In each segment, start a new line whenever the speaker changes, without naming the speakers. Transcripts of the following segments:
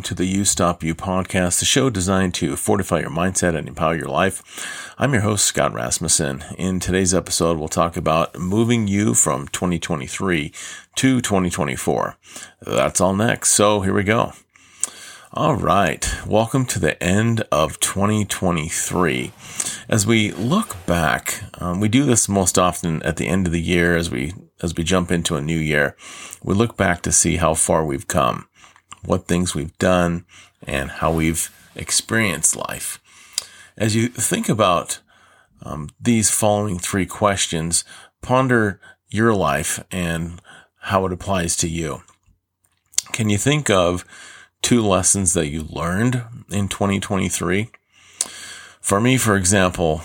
welcome to the You Stop You podcast, the show designed to fortify your mindset and empower your life. I'm your host, Scott Rasmussen. In today's episode, we'll talk about moving you from 2023 to 2024. That's all next. So here we go. All right. Welcome to the end of 2023. As we look back, um, we do this most often at the end of the year as we, as we jump into a new year. We look back to see how far we've come what things we've done, and how we've experienced life. As you think about um, these following three questions, ponder your life and how it applies to you. Can you think of two lessons that you learned in 2023? For me, for example,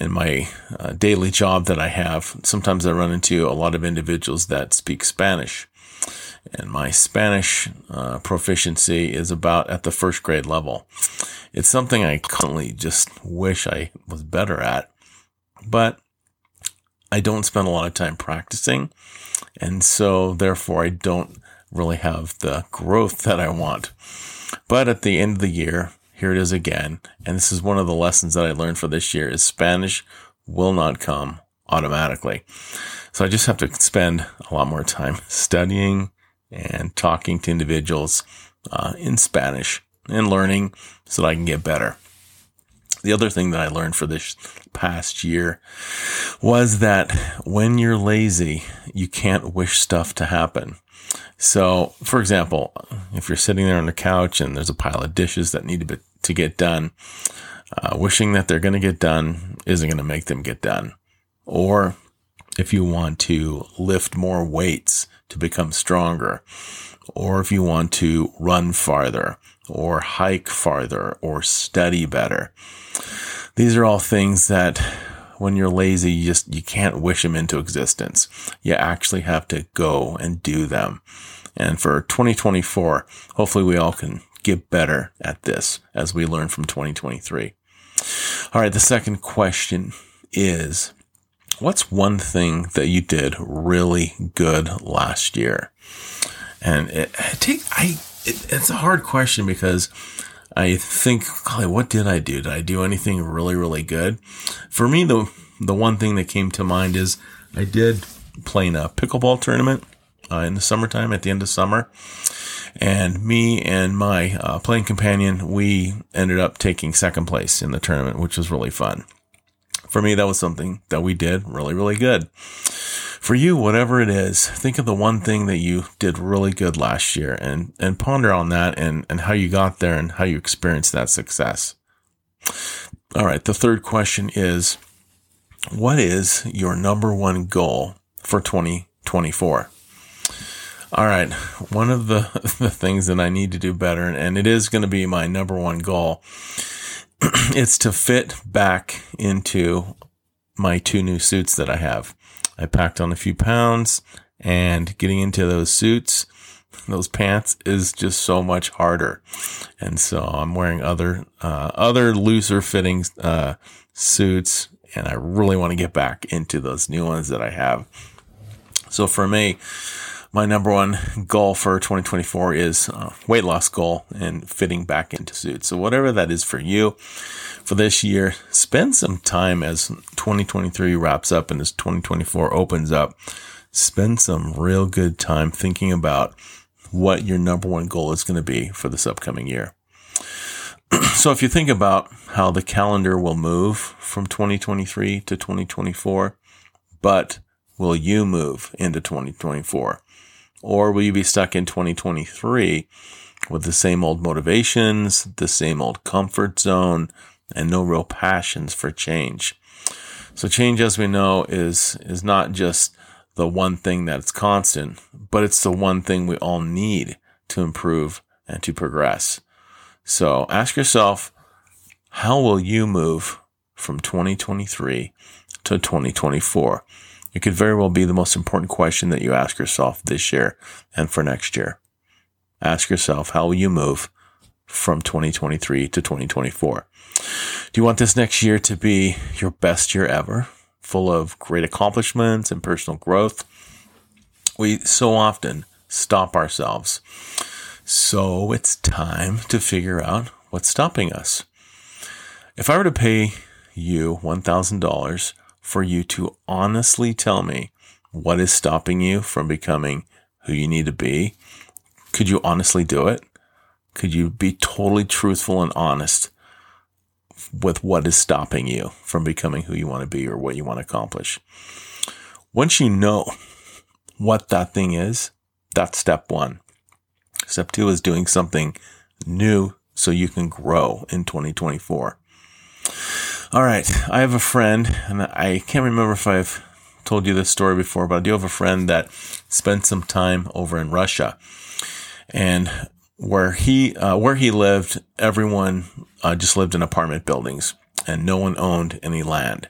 in my uh, daily job that I have, sometimes I run into a lot of individuals that speak Spanish and my Spanish uh, proficiency is about at the first grade level. It's something I constantly just wish I was better at, but I don't spend a lot of time practicing, and so therefore I don't really have the growth that I want. But at the end of the year, here it is again, and this is one of the lessons that I learned for this year: is Spanish will not come automatically. So I just have to spend a lot more time studying and talking to individuals uh, in Spanish and learning so that I can get better. The other thing that I learned for this past year was that when you're lazy, you can't wish stuff to happen. So, for example, if you're sitting there on the couch and there's a pile of dishes that need to, be, to get done, uh, wishing that they're going to get done isn't going to make them get done. Or if you want to lift more weights to become stronger, or if you want to run farther, or hike farther, or study better. These are all things that when you're lazy, you just, you can't wish them into existence. You actually have to go and do them. And for 2024, hopefully we all can get better at this as we learn from 2023. All right. The second question is, what's one thing that you did really good last year? And it, it take I it, it's a hard question because I think, golly, what did I do? Did I do anything really really good? For me, the the one thing that came to mind is I did play in a pickleball tournament uh, in the summertime at the end of summer. And me and my uh, playing companion, we ended up taking second place in the tournament, which was really fun for me, that was something that we did really, really good. For you, whatever it is, think of the one thing that you did really good last year and, and ponder on that and, and how you got there and how you experienced that success. All right. The third question is, what is your number one goal for 2024? All right. One of the, the things that I need to do better, and it is going to be my number one goal, it's to fit back into my two new suits that I have. I packed on a few pounds and getting into those suits, those pants is just so much harder. And so I'm wearing other, uh, other looser fitting, uh, suits and I really want to get back into those new ones that I have. So for me, my number one goal for 2024 is uh, weight loss goal and fitting back into suits. So whatever that is for you for this year, spend some time as 2023 wraps up and as 2024 opens up. Spend some real good time thinking about what your number one goal is going to be for this upcoming year. so if you think about how the calendar will move from 2023 to 2024, but will you move into 2024? Or will you be stuck in 2023 with the same old motivations, the same old comfort zone, and no real passions for change? So change, as we know, is, is not just the one thing that's constant, but it's the one thing we all need to improve and to progress. So ask yourself, how will you move from 2023 to 2024? It could very well be the most important question that you ask yourself this year and for next year. Ask yourself, how will you move from 2023 to 2024? Do you want this next year to be your best year ever, full of great accomplishments and personal growth? We so often stop ourselves So it's time to figure out what's stopping us. If I were to pay you $1,000 for you to honestly tell me what is stopping you from becoming who you need to be, could you honestly do it? Could you be totally truthful and honest with what is stopping you from becoming who you want to be or what you want to accomplish? Once you know what that thing is, that's step one. Step two is doing something new so you can grow in 2024. All right. I have a friend, and I can't remember if I've told you this story before, but I do have a friend that spent some time over in Russia. And where he, uh, where he lived, everyone uh, just lived in apartment buildings and no one owned any land.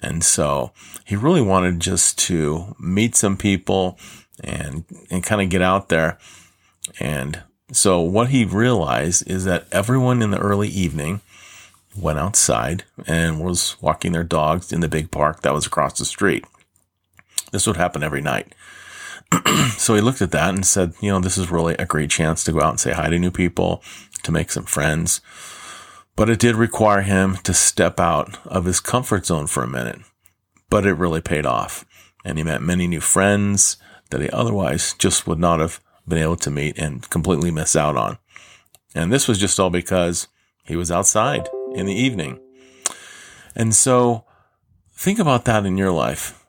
And so he really wanted just to meet some people and, and kind of get out there. And so what he realized is that everyone in the early evening went outside and was walking their dogs in the big park that was across the street. This would happen every night. so he looked at that and said, you know, this is really a great chance to go out and say hi to new people, to make some friends. But it did require him to step out of his comfort zone for a minute. But it really paid off. And he met many new friends that he otherwise just would not have been able to meet and completely miss out on. And this was just all because he was outside in the evening. And so think about that in your life.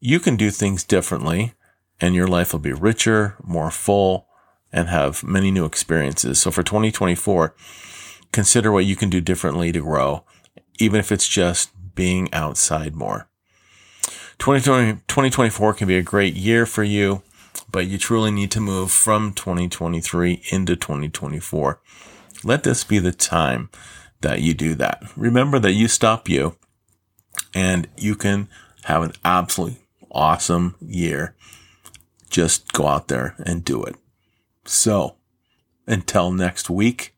You can do things differently and your life will be richer, more full, and have many new experiences. So for 2024, consider what you can do differently to grow, even if it's just being outside more. 2020, 2024 can be a great year for you, but you truly need to move from 2023 into 2024. Let this be the time that you do that. Remember that you stop you and you can have an absolutely awesome year. Just go out there and do it. So until next week,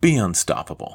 be unstoppable.